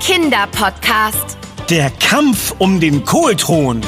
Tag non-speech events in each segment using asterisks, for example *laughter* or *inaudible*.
Kinderpodcast. Der Kampf um den Kohlthron.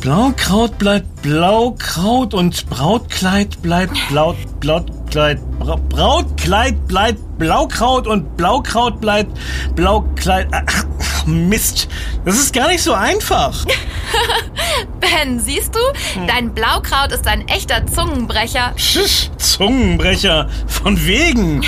Blaukraut bleibt Blaukraut und Brautkleid bleibt Blau, Brautkleid, Bra, Brautkleid bleibt Blaukraut und Blaukraut bleibt Blaukleid. Ach, Mist, das ist gar nicht so einfach. *laughs* Ben, siehst du? Dein Blaukraut ist ein echter Zungenbrecher. Schisch, Zungenbrecher, von wegen.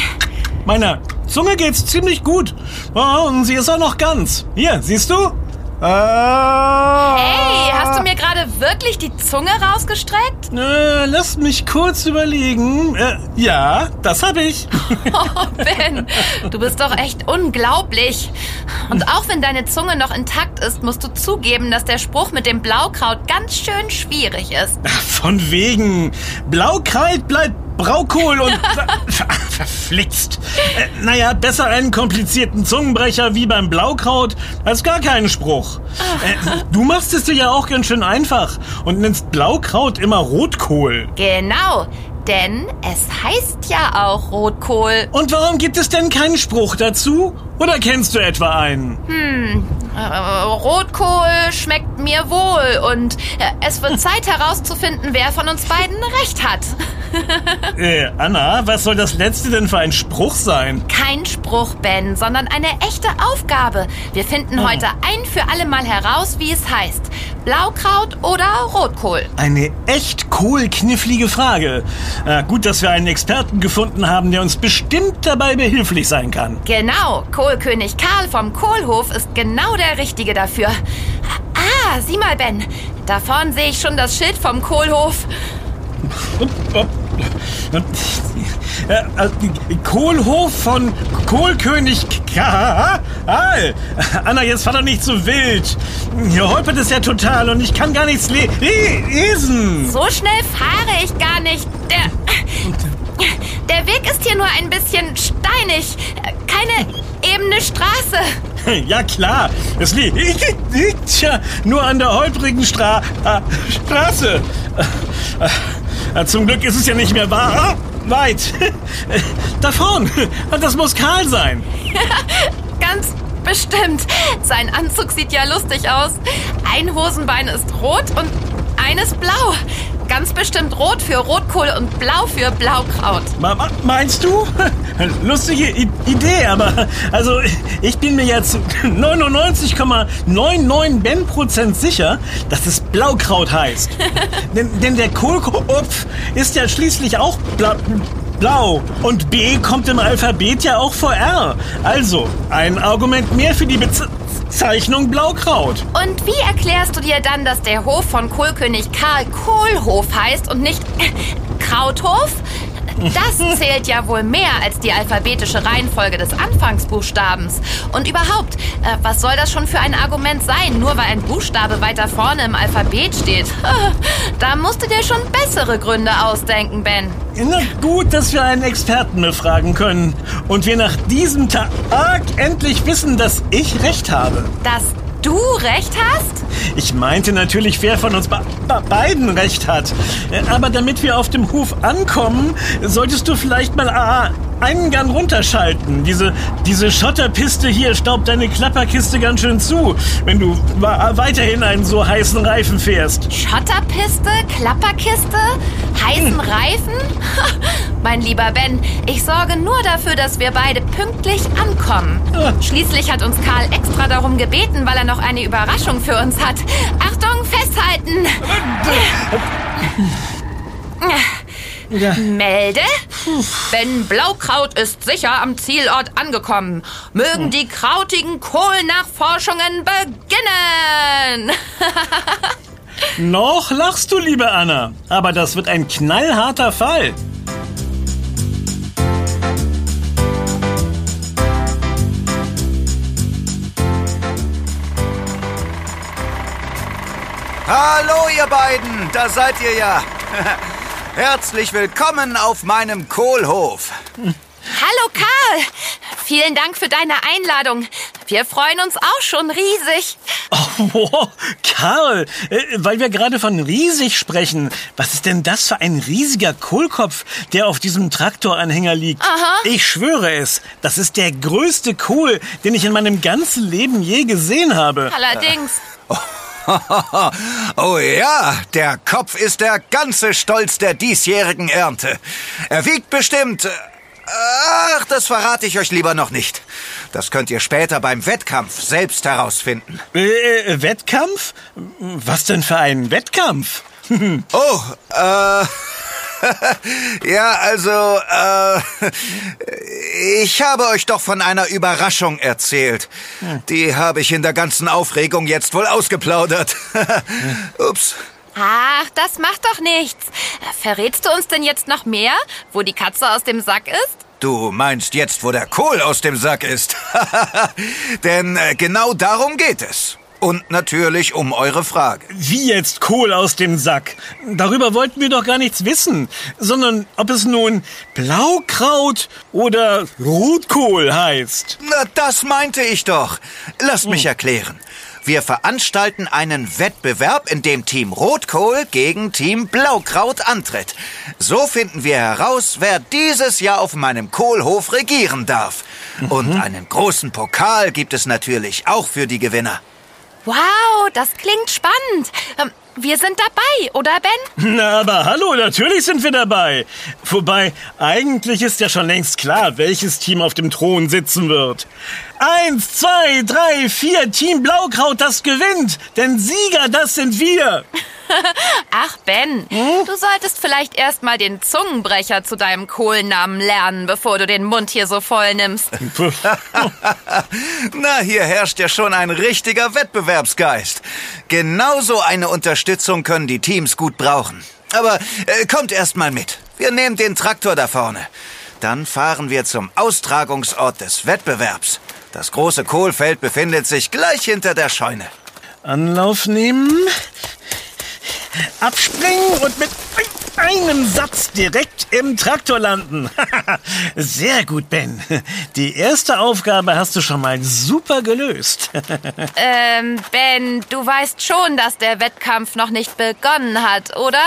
Meiner Zunge geht's ziemlich gut. Oh, und sie ist auch noch ganz. Hier, siehst du? Ah. Hey, hast du mir gerade wirklich die Zunge rausgestreckt? Äh, lass mich kurz überlegen. Äh, ja, das habe ich. *laughs* Oh, Ben, du bist doch echt unglaublich. Und auch wenn deine Zunge noch intakt ist, musst du zugeben, dass der Spruch mit dem Blaukraut ganz schön schwierig ist. Von wegen. Blaukraut bleibt Braukohl und... Verflixt. Äh, naja, besser einen komplizierten Zungenbrecher wie beim Blaukraut als gar keinen Spruch. Äh, du machst es dir ja auch ganz schön einfach und nennst Blaukraut immer Rotkohl. Genau, denn es heißt ja auch Rotkohl. Und warum gibt es denn keinen Spruch dazu? Oder kennst du etwa einen? Hm, äh, Rotkohl schmeckt mir wohl und äh, es wird *laughs* Zeit herauszufinden, wer von uns beiden recht hat. *laughs* Äh, Anna, was soll das letzte denn für ein Spruch sein? Kein Spruch, Ben, sondern eine echte Aufgabe. Wir finden Oh. heute ein für alle Mal heraus, wie es heißt. Blaukraut oder Rotkohl. Eine echt kohlknifflige Frage. Äh, gut, dass wir einen Experten gefunden haben, der uns bestimmt dabei behilflich sein kann. Genau, Kohlkönig Karl vom Kohlhof ist genau der Richtige dafür. Ah, sieh mal, Ben. Da vorn sehe ich schon das Schild vom Kohlhof. Äh, äh, Kohlhof von Kohlkönig Karl. Anna, jetzt fahr doch nicht so wild. Hier holpert es ja total und ich kann gar nichts le le lesen. So schnell fahre ich gar nicht. Der, der Weg ist hier nur ein bisschen steinig. Keine ebene Straße. Ja klar, es li liegt, liegt ja nur an der holprigen Stra äh, Straße. Äh, zum Glück ist es ja nicht mehr wahr. Ah, weit. *laughs* Da vorn. Das muss Karl sein. *laughs* Ganz bestimmt. Sein Anzug sieht ja lustig aus. Ein Hosenbein ist rot und eines blau. Ganz bestimmt rot für Rotkohl und blau für Blaukraut. Ma- Meinst du? *laughs* Lustige I Idee, aber also ich bin mir jetzt 99,99 Ben Prozent sicher, dass es Blaukraut heißt. *laughs* denn, denn der Kohlkopf ist ja schließlich auch bla blau und B kommt im Alphabet ja auch vor R. Also ein Argument mehr für die Bezeichnung Blaukraut. Und wie erklärst du dir dann, dass der Hof von Kohlkönig Karl Kohlhof heißt und nicht äh, *laughs* Krauthof? Das zählt ja wohl mehr als die alphabetische Reihenfolge des Anfangsbuchstabens. Und überhaupt, äh, was soll das schon für ein Argument sein, nur weil ein Buchstabe weiter vorne im Alphabet steht? *laughs* Da musst du dir schon bessere Gründe ausdenken, Ben. Na gut, dass wir einen Experten befragen können und wir nach diesem Tag endlich wissen, dass ich recht habe. Dass du recht hast? Ich meinte natürlich, wer von uns be be beiden recht hat. Äh, Aber damit wir auf dem Hof ankommen, solltest du vielleicht mal ah, einen Gang runterschalten. Diese, diese Schotterpiste hier staubt deine Klapperkiste ganz schön zu, wenn du weiterhin einen so heißen Reifen fährst. Schotterpiste, Klapperkiste, heißen Reifen? *laughs* mein lieber Ben, ich sorge nur dafür, dass wir beide pünktlich ankommen. Schließlich hat uns Karl extra darum gebeten, weil er noch eine Überraschung für uns hat. Achtung, festhalten! *laughs* *laughs* Ja. Melde. Ben Blaukraut ist sicher am Zielort angekommen. Mögen die krautigen Kohlnachforschungen beginnen. *laughs* Noch lachst du, liebe Anna. Aber das wird ein knallharter Fall. Hallo ihr beiden, da seid ihr ja. *laughs* Herzlich willkommen auf meinem Kohlhof. Hallo Karl. Vielen Dank für deine Einladung. Wir freuen uns auch schon riesig. Oh, wow, Karl, äh, weil wir gerade von riesig sprechen. Was ist denn das für ein riesiger Kohlkopf, der auf diesem Traktoranhänger liegt? Aha. Ich schwöre es, das ist der größte Kohl, den ich in meinem ganzen Leben je gesehen habe. Allerdings. oh *laughs* ja, der Kopf ist der ganze Stolz der diesjährigen Ernte. Er wiegt bestimmt... Ach, das verrate ich euch lieber noch nicht. Das könnt ihr später beim Wettkampf selbst herausfinden. Äh, äh, Wettkampf? Was denn für ein Wettkampf? *laughs* Oh, äh... *laughs* ja, also, äh, ich habe euch doch von einer Überraschung erzählt. Die habe ich in der ganzen Aufregung jetzt wohl ausgeplaudert. *laughs* Ups. Ach, das macht doch nichts. Verrätst du uns denn jetzt noch mehr, wo die Katze aus dem Sack ist? Du meinst jetzt, wo der Kohl aus dem Sack ist? *laughs* Denn äh, genau darum geht es. Und natürlich um eure Frage. Wie jetzt Kohl aus dem Sack? Darüber wollten wir doch gar nichts wissen, sondern ob es nun Blaukraut oder Rotkohl heißt. Na, das meinte ich doch. Lasst mich erklären. Wir veranstalten einen Wettbewerb, in dem Team Rotkohl gegen Team Blaukraut antritt. So finden wir heraus, wer dieses Jahr auf meinem Kohlhof regieren darf. Und einen großen Pokal gibt es natürlich auch für die Gewinner. Wow, das klingt spannend. Ähm, Wir sind dabei, oder Ben? *laughs* Na, aber hallo, natürlich sind wir dabei. Wobei, eigentlich ist ja schon längst klar, welches Team auf dem Thron sitzen wird. Eins, zwei, drei, vier, Team Blaukraut, das gewinnt. Denn Sieger, das sind wir. *laughs* Ach, Ben, du solltest vielleicht erst mal den Zungenbrecher zu deinem Kohlnamen lernen, bevor du den Mund hier so voll nimmst. *laughs* Na, hier herrscht ja schon ein richtiger Wettbewerbsgeist. Genauso eine Unterstützung können die Teams gut brauchen. Aber äh, kommt erst mal mit. Wir nehmen den Traktor da vorne. Dann fahren wir zum Austragungsort des Wettbewerbs. Das große Kohlfeld befindet sich gleich hinter der Scheune. Anlauf nehmen, abspringen und mit einem Satz direkt im Traktor landen. *laughs* Sehr gut, Ben. Die erste Aufgabe hast du schon mal super gelöst. *laughs* ähm, Ben, du weißt schon, dass der Wettkampf noch nicht begonnen hat, oder?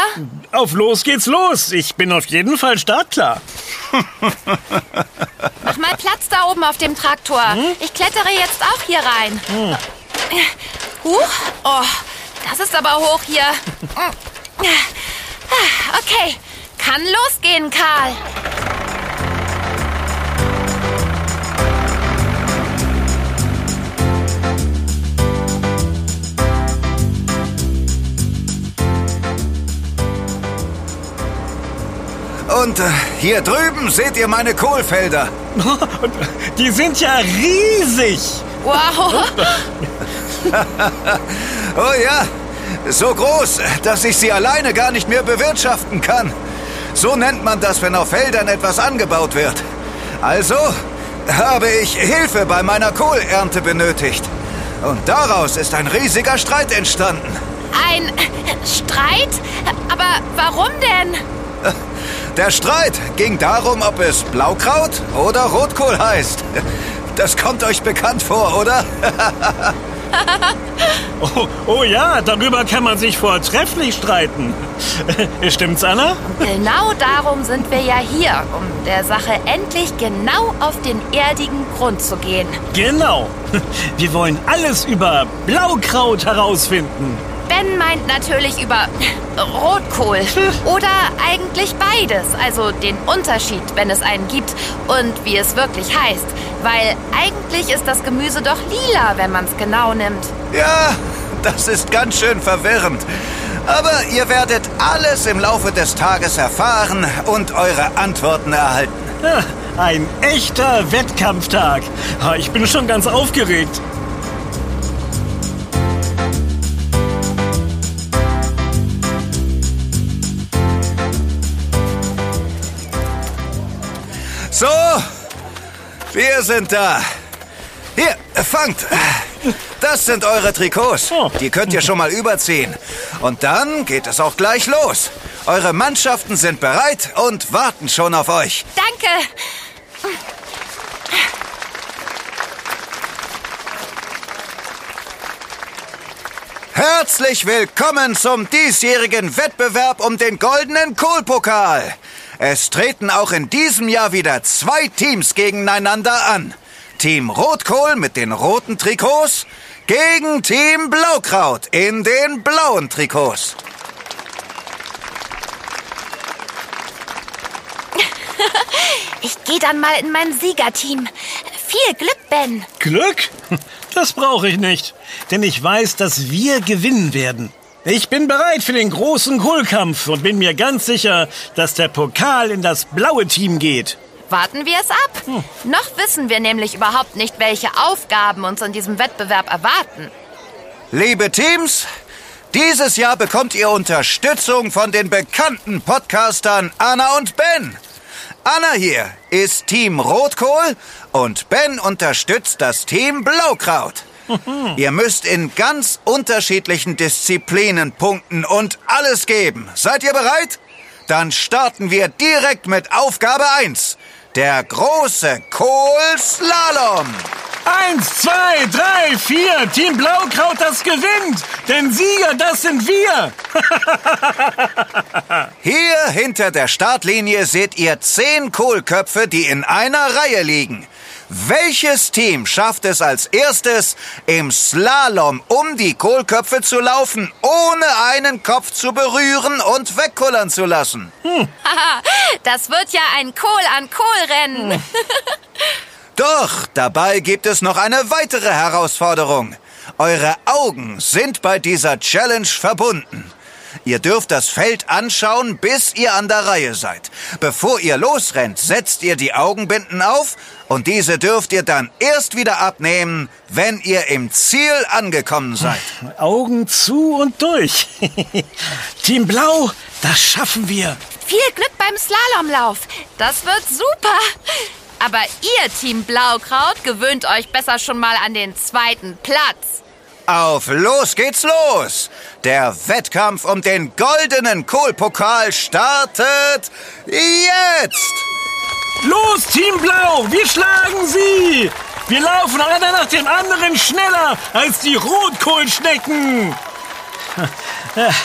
Auf los geht's los. Ich bin auf jeden Fall startklar. *laughs* Mach mal Platz da oben auf dem Traktor. Ich klettere jetzt auch hier rein. Huch. Oh, das ist aber hoch hier. Okay, kann losgehen, Karl. Und äh, hier drüben seht ihr meine Kohlfelder. *laughs* Und die sind ja riesig. Wow. *laughs* Oh ja, so groß, dass ich sie alleine gar nicht mehr bewirtschaften kann. So nennt man das, wenn auf Feldern etwas angebaut wird. Also habe ich Hilfe bei meiner Kohlernte benötigt. Und daraus ist ein riesiger Streit entstanden. Ein Streit? Aber warum denn? Der Streit ging darum, ob es Blaukraut oder Rotkohl heißt. Das kommt euch bekannt vor, oder? *laughs* *laughs* Oh, oh ja, darüber kann man sich vortrefflich streiten. *laughs* Stimmt's, Anna? Genau darum sind wir ja hier, um der Sache endlich genau auf den erdigen Grund zu gehen. Genau. *laughs* Wir wollen alles über Blaukraut herausfinden. Ben meint natürlich über Rotkohl. *laughs* Oder eigentlich beides. Also den Unterschied, wenn es einen gibt, und wie es wirklich heißt. Weil eigentlich ist das Gemüse doch lila, wenn man es genau nimmt. Ja, das ist ganz schön verwirrend. Aber ihr werdet alles im Laufe des Tages erfahren und eure Antworten erhalten. Ja, Ein echter Wettkampftag. Ha, Ich bin schon ganz aufgeregt. Wir sind da. Hier, fangt. Das sind eure Trikots. Oh. Die könnt ihr schon mal überziehen. Und dann geht es auch gleich los. Eure Mannschaften sind bereit und warten schon auf euch. Danke. Herzlich willkommen zum diesjährigen Wettbewerb um den goldenen Kohlpokal. Es treten auch in diesem Jahr wieder zwei Teams gegeneinander an. Team Rotkohl mit den roten Trikots gegen Team Blaukraut in den blauen Trikots. *laughs* Ich gehe dann mal in mein Siegerteam. Viel Glück, Ben. Glück? *laughs* Das brauche ich nicht, denn ich weiß, dass wir gewinnen werden. Ich bin bereit für den großen Kohlkampf und bin mir ganz sicher, dass der Pokal in das blaue Team geht. Warten wir es ab. Hm. Noch wissen wir nämlich überhaupt nicht, welche Aufgaben uns in diesem Wettbewerb erwarten. Liebe Teams, dieses Jahr bekommt ihr Unterstützung von den bekannten Podcastern Anna und Ben. Anna hier ist Team Rotkohl und Ben unterstützt das Team Blaukraut. *laughs* Ihr müsst in ganz unterschiedlichen Disziplinen punkten und alles geben. Seid ihr bereit? Dann starten wir direkt mit Aufgabe 1. Der große Kohlslalom. Eins, zwei, drei, vier. Team Blaukraut, das gewinnt. Denn Sieger, das sind wir. *laughs* Hier hinter der Startlinie seht ihr zehn Kohlköpfe, die in einer Reihe liegen. Welches Team schafft es als erstes, im Slalom um die Kohlköpfe zu laufen, ohne einen Kopf zu berühren und wegkullern zu lassen? Hm. das wird ja ein Kohl an Kohl rennen. Hm. *laughs* Doch, dabei gibt es noch eine weitere Herausforderung. Eure Augen sind bei dieser Challenge verbunden. Ihr dürft das Feld anschauen, bis ihr an der Reihe seid. Bevor ihr losrennt, setzt ihr die Augenbinden auf und diese dürft ihr dann erst wieder abnehmen, wenn ihr im Ziel angekommen seid. Augen zu und durch. *laughs* Team Blau, das schaffen wir. Viel Glück beim Slalomlauf. Das wird super. Aber ihr Team Blaukraut gewöhnt euch besser schon mal an den zweiten Platz. Auf los geht's los! Der Wettkampf um den goldenen Kohlpokal startet jetzt! Los, Team Blau, wir schlagen sie! Wir laufen einer nach dem anderen schneller als die Rotkohlschnecken! *laughs*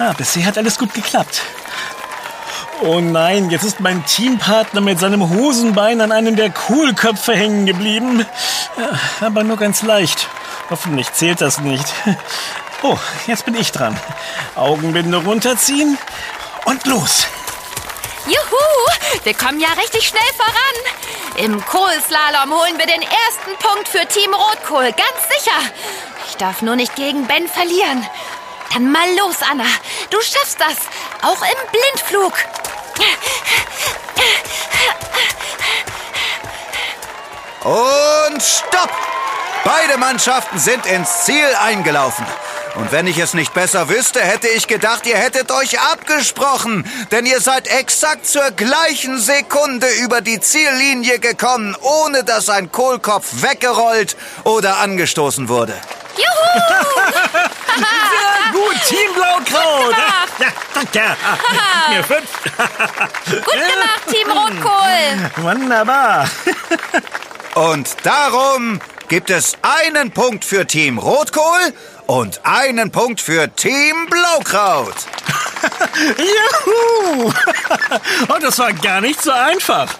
Ah, bisher hat alles gut geklappt. Oh nein, jetzt ist mein Teampartner mit seinem Hosenbein an einem der Kohlköpfe hängen geblieben. Ja, aber nur ganz leicht. Hoffentlich zählt das nicht. *laughs* Oh, jetzt bin ich dran. Augenbinde runterziehen und los. Juhu, wir kommen ja richtig schnell voran. Im Kohlslalom holen wir den ersten Punkt für Team Rotkohl, ganz sicher. Ich darf nur nicht gegen Ben verlieren. Dann mal los, Anna. Du schaffst das. Auch im Blindflug. Und stopp! Beide Mannschaften sind ins Ziel eingelaufen. Und wenn ich es nicht besser wüsste, hätte ich gedacht, ihr hättet euch abgesprochen. Denn ihr seid exakt zur gleichen Sekunde über die Ziellinie gekommen, ohne dass ein Kohlkopf weggerollt oder angestoßen wurde. Juhu! Sehr gut, Team Blaukraut. Ja, danke. *laughs* Mir fünf. Gut gemacht, Team Rotkohl. Wunderbar. Und darum gibt es einen Punkt für Team Rotkohl und einen Punkt für Team Blaukraut. *laughs* Juhu! *laughs* Oh, das war gar nicht so einfach.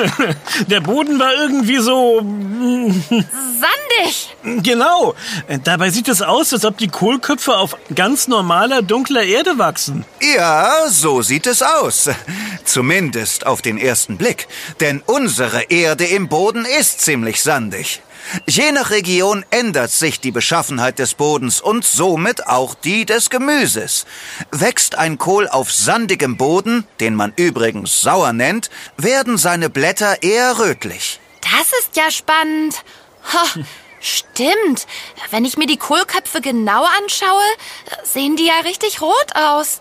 *laughs* Der Boden war irgendwie so... Sandig. Genau. Dabei sieht es aus, als ob die Kohlköpfe auf ganz normaler, dunkler Erde wachsen. Ja, so sieht es aus. Zumindest auf den ersten Blick. Denn unsere Erde im Boden ist ziemlich sandig. Je nach Region ändert sich die Beschaffenheit des Bodens und somit auch die des Gemüses. Wächst ein Kohl auf sandigem Boden, den man übrigens sauer nennt, werden seine Blätter eher rötlich. Das ist ja spannend. Ho, stimmt. Wenn ich mir die Kohlköpfe genau anschaue, sehen die ja richtig rot aus.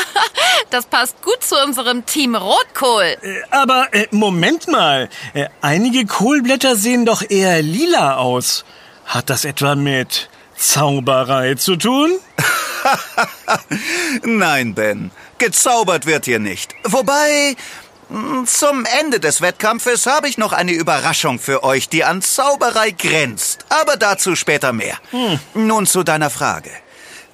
*laughs* das passt gut zu unserem Team Rotkohl. Äh, aber äh, Moment mal. Äh, einige Kohlblätter sehen doch eher lila aus. Hat das etwa mit Zauberei zu tun? *laughs* Nein, Ben. Gezaubert wird hier nicht. Wobei, Zum Ende des Wettkampfes habe ich noch eine Überraschung für euch, die an Zauberei grenzt. Aber dazu später mehr. Nun zu deiner Frage.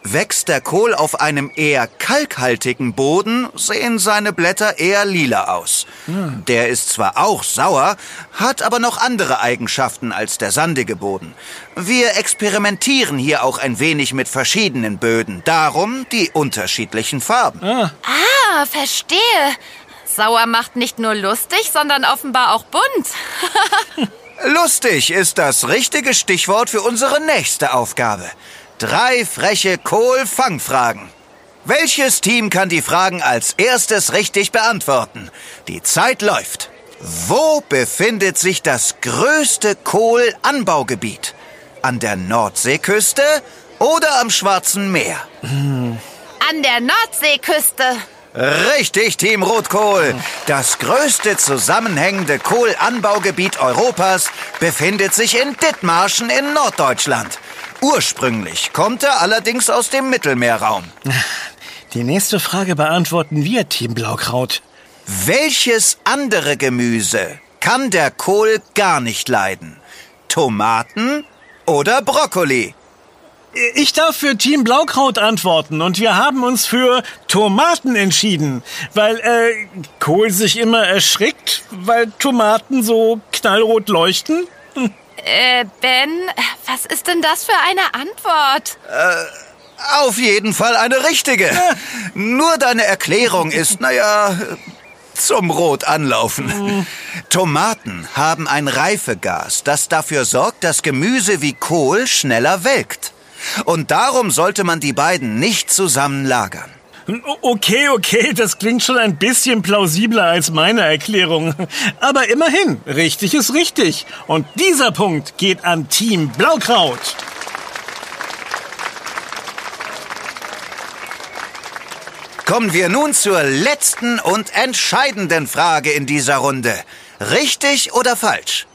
Wächst der Kohl auf einem eher kalkhaltigen Boden, sehen seine Blätter eher lila aus. Der ist zwar auch sauer, hat aber noch andere Eigenschaften als der sandige Boden. Wir experimentieren hier auch ein wenig mit verschiedenen Böden, darum die unterschiedlichen Farben. Ah, verstehe. Sauer macht nicht nur lustig, sondern offenbar auch bunt. *laughs* Lustig ist das richtige Stichwort für unsere nächste Aufgabe. Drei freche Kohl-Fangfragen. Welches Team kann die Fragen als erstes richtig beantworten? Die Zeit läuft. Wo befindet sich das größte Kohlanbaugebiet? An der Nordseeküste oder am Schwarzen Meer? An der Nordseeküste. Richtig, Team Rotkohl. Das größte zusammenhängende Kohlanbaugebiet Europas befindet sich in Dithmarschen in Norddeutschland. Ursprünglich kommt er allerdings aus dem Mittelmeerraum. *laughs* Die nächste Frage beantworten wir, Team Blaukraut. Welches andere Gemüse kann der Kohl gar nicht leiden? Tomaten oder Brokkoli? Ich darf für Team Blaukraut antworten und wir haben uns für Tomaten entschieden, weil äh, Kohl sich immer erschrickt, weil Tomaten so knallrot leuchten. Äh, Ben, was ist denn das für eine Antwort? Auf jeden Fall eine richtige. Nur deine Erklärung ist, naja, zum Rot anlaufen. Tomaten haben ein Reifegas, das dafür sorgt, dass Gemüse wie Kohl schneller welkt. Und darum sollte man die beiden nicht zusammen lagern. Okay, okay, das klingt schon ein bisschen plausibler als meine Erklärung. Aber immerhin, richtig ist richtig. Und dieser Punkt geht an Team Blaukraut. Kommen wir nun zur letzten und entscheidenden Frage in dieser Runde. Richtig oder falsch?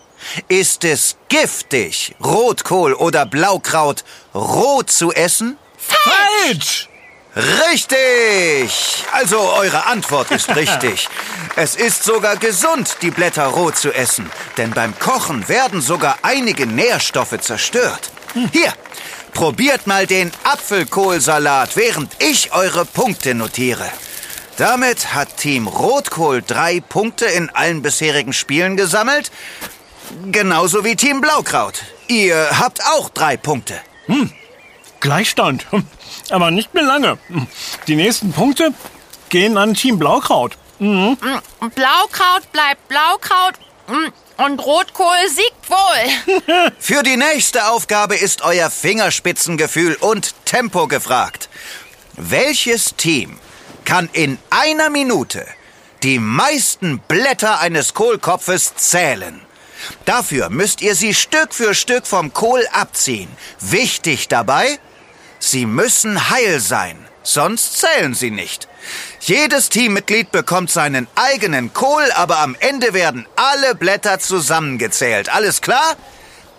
Ist es giftig, Rotkohl oder Blaukraut rot zu essen? Falsch! Richtig! Also eure Antwort ist *laughs* richtig. Es ist sogar gesund, die Blätter roh zu essen, denn beim Kochen werden sogar einige Nährstoffe zerstört. Hier, probiert mal den Apfelkohlsalat, während ich eure Punkte notiere. Damit hat Team Rotkohl drei Punkte in allen bisherigen Spielen gesammelt, genauso wie Team Blaukraut. Ihr habt auch drei Punkte. Gleichstand. Aber nicht mehr lange. Die nächsten Punkte gehen an Team Blaukraut. Blaukraut bleibt Blaukraut und Rotkohl siegt wohl. *laughs* Für die nächste Aufgabe ist euer Fingerspitzengefühl und Tempo gefragt. Welches Team kann in einer Minute die meisten Blätter eines Kohlkopfes zählen? Dafür müsst ihr sie Stück für Stück vom Kohl abziehen. Wichtig dabei, sie müssen heil sein, sonst zählen sie nicht. Jedes Teammitglied bekommt seinen eigenen Kohl, aber am Ende werden alle Blätter zusammengezählt. Alles klar?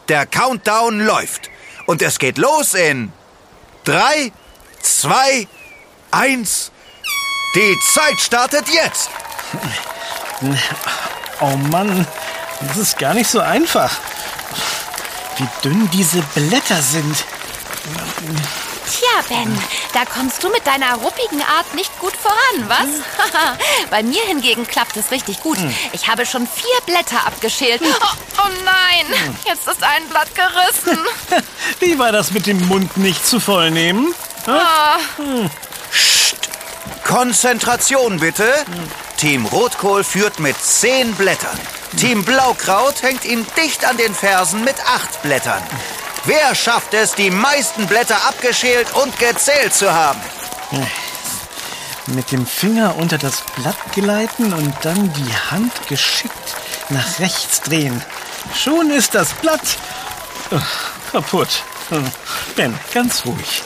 Der Countdown läuft. Und es geht los in drei, zwei, eins. Die Zeit startet jetzt. Oh Mann, das ist gar nicht so einfach. Wie dünn diese Blätter sind. Tja, Ben, da kommst du mit deiner ruppigen Art nicht gut voran, was? *laughs* Bei mir hingegen klappt es richtig gut. Ich habe schon vier Blätter abgeschält. Oh, oh nein, jetzt ist ein Blatt gerissen. *laughs* Wie war das mit dem Mund nicht zu voll nehmen? Ah, Konzentration bitte. Team Rotkohl führt mit zehn Blättern. Team Blaukraut hängt ihm dicht an den Fersen mit acht Blättern. Wer schafft es, die meisten Blätter abgeschält und gezählt zu haben? Mit dem Finger unter das Blatt gleiten und dann die Hand geschickt nach rechts drehen. Schon ist das Blatt äh, kaputt. Äh, Ben, ganz ruhig.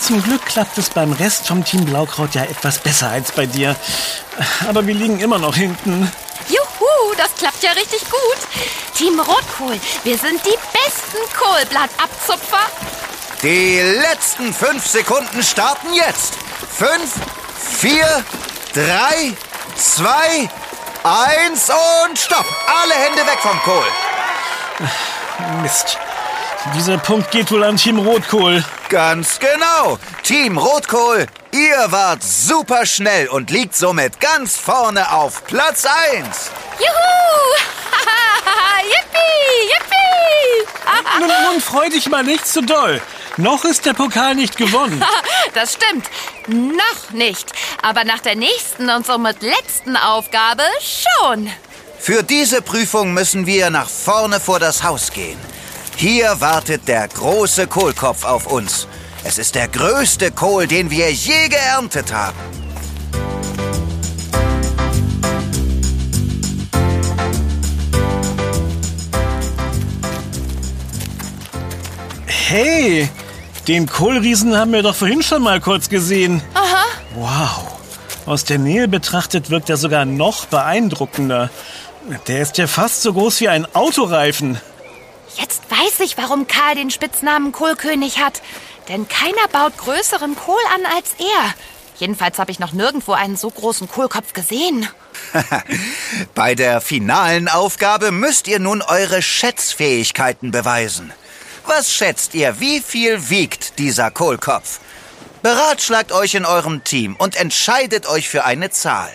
Zum Glück klappt es beim Rest vom Team Blaukraut ja etwas besser als bei dir. Aber wir liegen immer noch hinten. Juhu, das klappt ja richtig gut. Team Rotkohl, wir sind die besten Kohlblattabzupfer. Die letzten fünf Sekunden starten jetzt. Fünf, vier, drei, zwei, Eins und stopp! Alle Hände weg vom Kohl! Mist. Dieser Punkt geht wohl an Team Rotkohl. Ganz genau. Team Rotkohl, ihr wart super schnell und liegt somit ganz vorne auf Platz 1. Juhu! *laughs* yippie! Yippie! Nun, nun freu dich mal nicht zu doll. Noch ist der Pokal nicht gewonnen. *laughs* Das stimmt. Noch nicht. Aber nach der nächsten und somit letzten Aufgabe schon. Für diese Prüfung müssen wir nach vorne vor das Haus gehen. Hier wartet der große Kohlkopf auf uns. Es ist der größte Kohl, den wir je geerntet haben. Hey, den Kohlriesen haben wir doch vorhin schon mal kurz gesehen. Aha. Wow. Aus der Nähe betrachtet wirkt er sogar noch beeindruckender. Der ist ja fast so groß wie ein Autoreifen. Jetzt weiß ich, warum Karl den Spitznamen Kohlkönig hat. Denn keiner baut größeren Kohl an als er. Jedenfalls habe ich noch nirgendwo einen so großen Kohlkopf gesehen. *laughs* Bei der finalen Aufgabe müsst ihr nun eure Schätzfähigkeiten beweisen. Was schätzt ihr, wie viel wiegt dieser Kohlkopf? Beratschlagt euch in eurem Team und entscheidet euch für eine Zahl.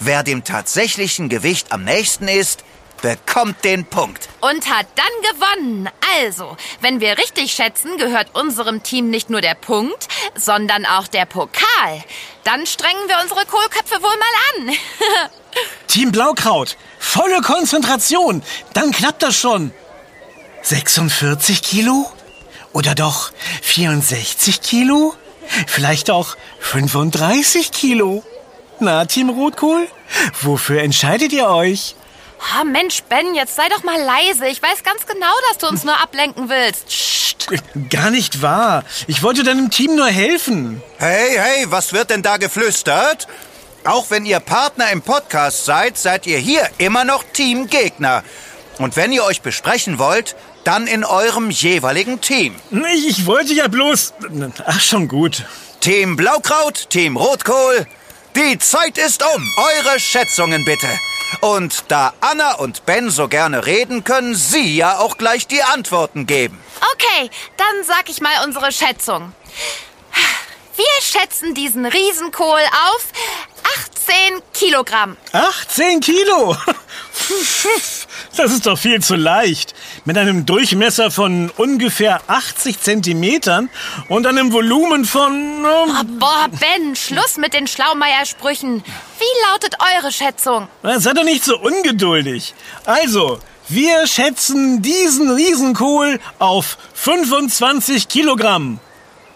Wer dem tatsächlichen Gewicht am nächsten ist, bekommt den Punkt. Und hat dann gewonnen. Also, wenn wir richtig schätzen, gehört unserem Team nicht nur der Punkt, sondern auch der Pokal. Dann strengen wir unsere Kohlköpfe wohl mal an. *laughs* Team Blaukraut, volle Konzentration. Dann klappt das schon. 46 Kilo? Oder doch 64 Kilo? Vielleicht auch 35 Kilo? Na, Team Rotkohl, wofür entscheidet ihr euch? Oh, Mensch, Ben, jetzt sei doch mal leise. Ich weiß ganz genau, dass du uns nur ablenken willst. Psst. Gar nicht wahr. Ich wollte deinem Team nur helfen. Hey, hey, was wird denn da geflüstert? Auch wenn ihr Partner im Podcast seid, seid ihr hier immer noch Teamgegner. Und wenn ihr euch besprechen wollt, dann in eurem jeweiligen Team. Ich, ich wollte ja bloß... Ach, schon gut. Team Blaukraut, Team Rotkohl. Die Zeit ist um. Eure Schätzungen bitte. Und da Anna und Ben so gerne reden, können Sie ja auch gleich die Antworten geben. Okay, dann sag ich mal unsere Schätzung. Wir schätzen diesen Riesenkohl auf 18 Kilogramm. 18 Kilo? *laughs* Das ist doch viel zu leicht. Mit einem Durchmesser von ungefähr 80 Zentimetern und einem Volumen von... Oh, Ähm, boah, Ben, Schluss mit den Schlaumeier-Sprüchen. Wie lautet eure Schätzung? sei doch nicht so ungeduldig. Also, wir schätzen diesen Riesenkohl auf 25 Kilogramm.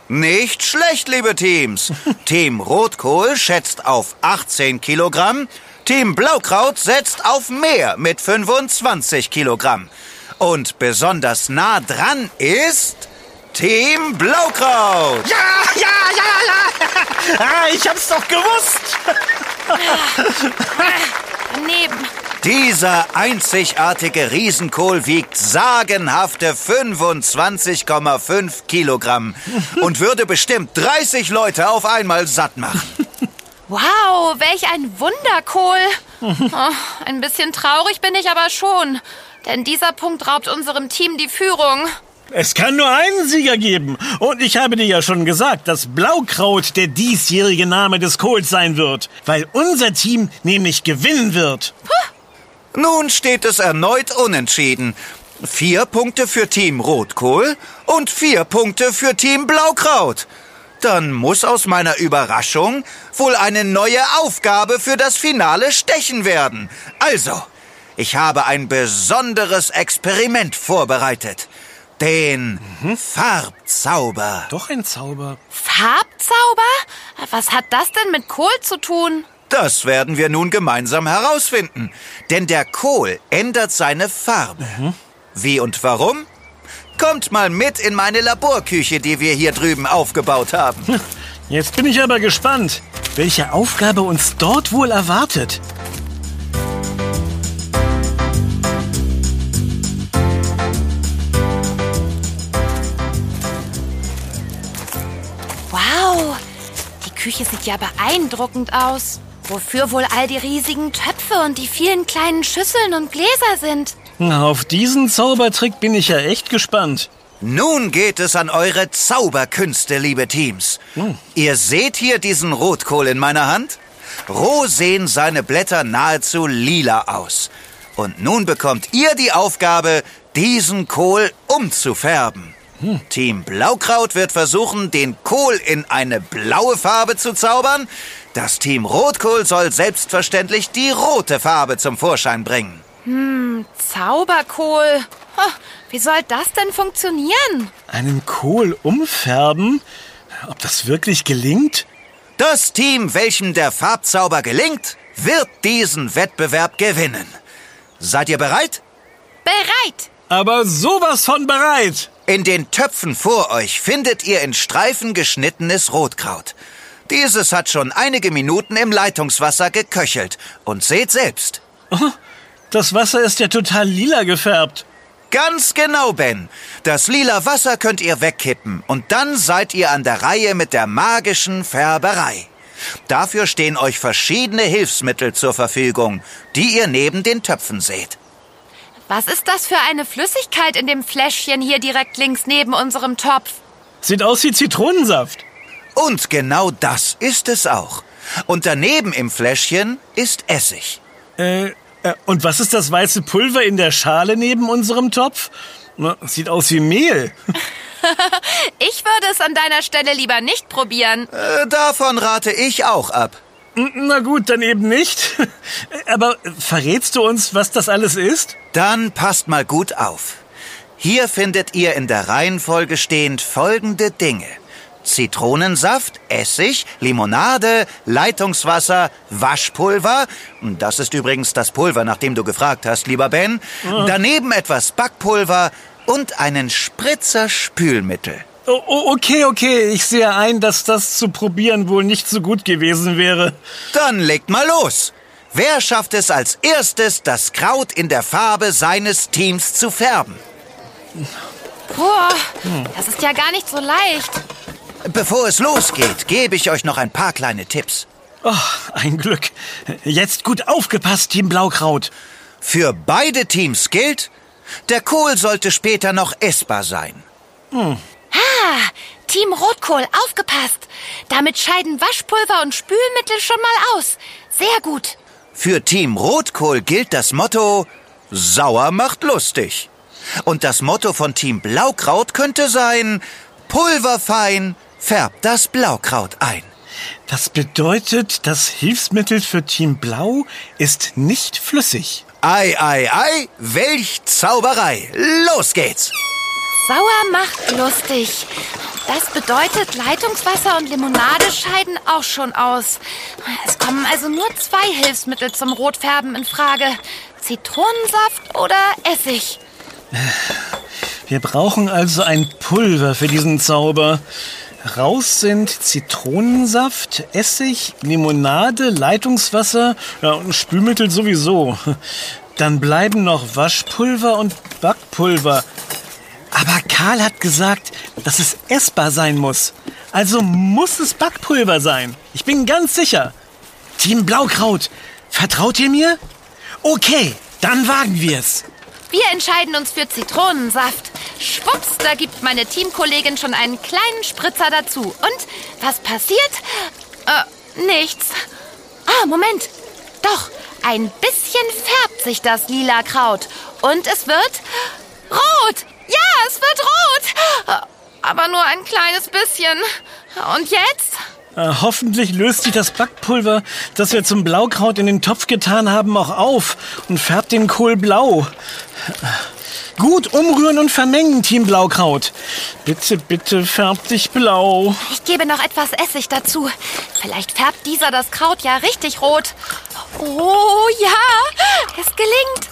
Nicht schlecht, liebe Teams. *laughs* Team Rotkohl schätzt auf 18 Kilogramm. Team Blaukraut setzt auf mehr mit 25 Kilogramm. Und besonders nah dran ist Team Blaukraut. Ja, ja, ja, ja. *laughs* Ah, ich hab's doch gewusst. Daneben. Dieser einzigartige Riesenkohl wiegt sagenhafte 25,5 Kilogramm und würde bestimmt 30 Leute auf einmal satt machen. Wow, welch ein Wunderkohl. Oh, ein bisschen traurig bin ich aber schon. Denn dieser Punkt raubt unserem Team die Führung. Es kann nur einen Sieger geben. Und ich habe dir ja schon gesagt, dass Blaukraut der diesjährige Name des Kohls sein wird. Weil unser Team nämlich gewinnen wird. Nun steht es erneut unentschieden. Vier Punkte für Team Rotkohl und vier Punkte für Team Blaukraut. Dann muss aus meiner Überraschung wohl eine neue Aufgabe für das Finale stechen werden. Also, ich habe ein besonderes Experiment vorbereitet. Den Farbzauber. Doch ein Zauber. Farbzauber? Was hat das denn mit Kohl zu tun? Das werden wir nun gemeinsam herausfinden. Denn der Kohl ändert seine Farbe. Wie und warum? Kommt mal mit in meine Laborküche, die wir hier drüben aufgebaut haben. Jetzt bin ich aber gespannt, welche Aufgabe uns dort wohl erwartet. Küche sieht ja beeindruckend aus. wofür wohl all die riesigen Töpfe und die vielen kleinen Schüsseln und Gläser sind. Auf diesen Zaubertrick bin ich ja echt gespannt. Nun geht es an eure Zauberkünste, liebe Teams. Ihr seht hier diesen Rotkohl in meiner Hand? Roh sehen seine Blätter nahezu lila aus. Und nun bekommt ihr die Aufgabe, diesen Kohl umzufärben. Team Blaukraut wird versuchen, den Kohl in eine blaue Farbe zu zaubern. Das Team Rotkohl soll selbstverständlich die rote Farbe zum Vorschein bringen. Zauberkohl. Ha, Wie soll das denn funktionieren? Einen Kohl umfärben? Ob das wirklich gelingt? Das Team, welchem der Farbzauber gelingt, wird diesen Wettbewerb gewinnen. Seid ihr bereit? Bereit. Aber sowas von bereit. In den Töpfen vor euch findet ihr in Streifen geschnittenes Rotkraut. Dieses hat schon einige Minuten im Leitungswasser geköchelt. Und seht selbst. Das Wasser ist ja total lila gefärbt. Ganz genau, Ben. Das lila Wasser könnt ihr wegkippen und dann seid ihr an der Reihe mit der magischen Färberei. Dafür stehen euch verschiedene Hilfsmittel zur Verfügung, die ihr neben den Töpfen seht. Was ist das für eine Flüssigkeit in dem Fläschchen hier direkt links neben unserem Topf? Sieht aus wie Zitronensaft. Und genau das ist es auch. Und daneben im Fläschchen ist Essig. Äh, äh, und was ist das weiße Pulver in der Schale neben unserem Topf? Na, sieht aus wie Mehl. *laughs* Ich würde es an deiner Stelle lieber nicht probieren. Äh, davon rate ich auch ab. Na gut, dann eben nicht. *laughs* Aber verrätst du uns, was das alles ist? Dann passt mal gut auf. Hier findet ihr in der Reihenfolge stehend folgende Dinge. Zitronensaft, Essig, Limonade, Leitungswasser, Waschpulver. Das ist übrigens das Pulver, nach dem du gefragt hast, lieber Ben. Daneben etwas Backpulver und einen Spritzer Spülmittel. Oh, oh, okay, okay. Ich sehe ein, dass das zu probieren wohl nicht so gut gewesen wäre. Dann legt mal los. Wer schafft es als erstes, das Kraut in der Farbe seines Teams zu färben? Boah, das ist ja gar nicht so leicht. Bevor es losgeht, gebe ich euch noch ein paar kleine Tipps. Oh, ein Glück. Jetzt gut aufgepasst, Team Blaukraut. Für beide Teams gilt, der Kohl sollte später noch essbar sein. Ah, Team Rotkohl, aufgepasst. Damit scheiden Waschpulver und Spülmittel schon mal aus. Sehr gut. Für Team Rotkohl gilt das Motto Sauer macht lustig. Und das Motto von Team Blaukraut könnte sein Pulverfein färbt das Blaukraut ein. Das bedeutet, das Hilfsmittel für Team Blau ist nicht flüssig. Ei, ei, ei, welch Zauberei. Los geht's. Sauer macht lustig. Das bedeutet, Leitungswasser und Limonade scheiden auch schon aus. Es kommen also nur zwei Hilfsmittel zum Rotfärben in Frage. Zitronensaft oder Essig. Wir brauchen also ein Pulver für diesen Zauber. Raus sind Zitronensaft, Essig, Limonade, Leitungswasser ja, und Spülmittel sowieso. Dann bleiben noch Waschpulver und Backpulver. Aber Karl hat gesagt, dass es essbar sein muss. Also muss es Backpulver sein. Ich bin ganz sicher. Team Blaukraut, vertraut ihr mir? Okay, dann wagen wir's. Wir entscheiden uns für Zitronensaft. Schwupps, da gibt meine Teamkollegin schon einen kleinen Spritzer dazu. Und was passiert? Äh, nichts. Ah, Moment. Doch, ein bisschen färbt sich das lila Kraut. Und es wird rot. Ja, es wird rot. Aber nur ein kleines bisschen. Und jetzt? Äh, hoffentlich löst sich das Backpulver, das wir zum Blaukraut in den Topf getan haben, auch auf und färbt den Kohl blau. Gut umrühren und vermengen, Team Blaukraut. Bitte, bitte färb dich blau. Ich gebe noch etwas Essig dazu. Vielleicht färbt dieser das Kraut ja richtig rot. Oh ja, es gelingt.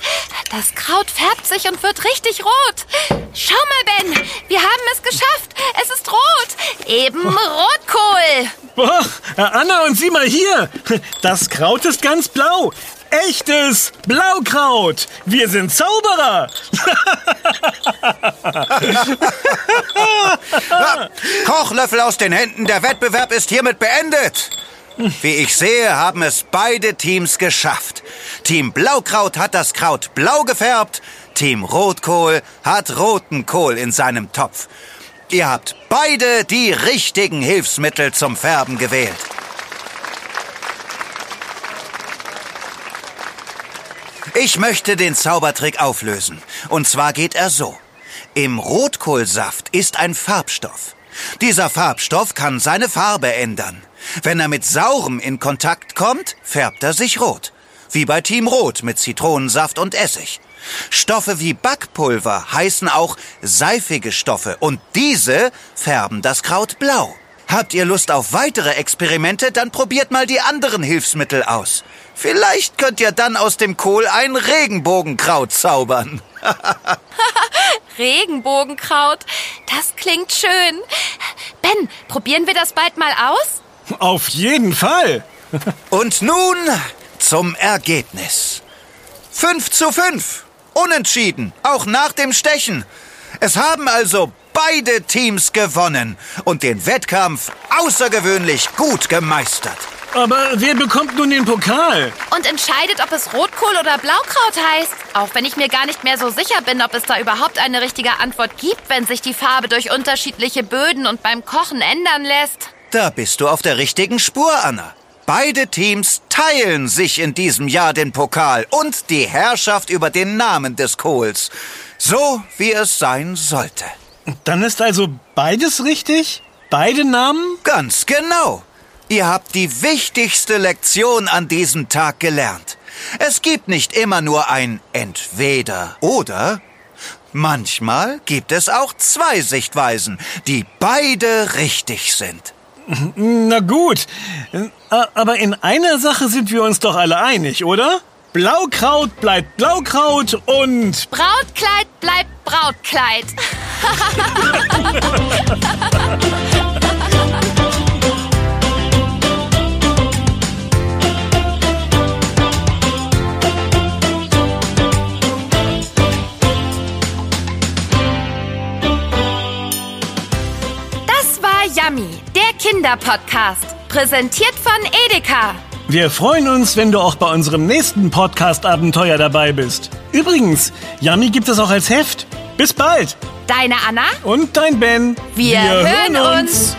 Das Kraut färbt sich und wird richtig rot. Schau mal, Ben, wir haben es geschafft. Es ist rot. Eben Rotkohl. Boah, äh, Anna und sieh mal hier. Das Kraut ist ganz blau. Echtes Blaukraut. Wir sind Zauberer. *laughs* Kochlöffel aus den Händen, der Wettbewerb ist hiermit beendet. Wie ich sehe, haben es beide Teams geschafft. Team Blaukraut hat das Kraut blau gefärbt, Team Rotkohl hat roten Kohl in seinem Topf. Ihr habt beide die richtigen Hilfsmittel zum Färben gewählt. Ich möchte den Zaubertrick auflösen. Und zwar geht er so. Im Rotkohlsaft ist ein Farbstoff. Dieser Farbstoff kann seine Farbe ändern. Wenn er mit Saurem in Kontakt kommt, färbt er sich rot. Wie bei Team Rot mit Zitronensaft und Essig. Stoffe wie Backpulver heißen auch seifige Stoffe und diese färben das Kraut blau. Habt ihr Lust auf weitere Experimente, dann probiert mal die anderen Hilfsmittel aus. Vielleicht könnt ihr dann aus dem Kohl ein Regenbogenkraut zaubern. *laughs* Regenbogenkraut, das klingt schön. Ben, probieren wir das bald mal aus? Auf jeden Fall. *laughs* Und nun zum Ergebnis. 5 zu 5. Unentschieden, auch nach dem Stechen. Es haben also beide Teams gewonnen und den Wettkampf außergewöhnlich gut gemeistert. Aber wer bekommt nun den Pokal? Und entscheidet, ob es Rotkohl oder Blaukraut heißt. Auch wenn ich mir gar nicht mehr so sicher bin, ob es da überhaupt eine richtige Antwort gibt, wenn sich die Farbe durch unterschiedliche Böden und beim Kochen ändern lässt. Da bist du auf der richtigen Spur, Anna. Beide Teams teilen sich in diesem Jahr den Pokal und die Herrschaft über den Namen des Kohls. So wie es sein sollte. Dann ist also beides richtig? Beide Namen? Ganz genau. Ihr habt die wichtigste Lektion an diesem Tag gelernt. Es gibt nicht immer nur ein Entweder oder. Manchmal gibt es auch zwei Sichtweisen, die beide richtig sind. Na gut. Aber in einer Sache sind wir uns doch alle einig, oder? Blaukraut bleibt Blaukraut und... Brautkleid bleibt Brautkleid. *laughs* Yummy, der Kinderpodcast. Präsentiert von Edeka. Wir freuen uns, wenn du auch bei unserem nächsten Podcast-Abenteuer dabei bist. Übrigens, Yummy gibt es auch als Heft. Bis bald. Deine Anna? Und dein Ben. Wir, hören uns.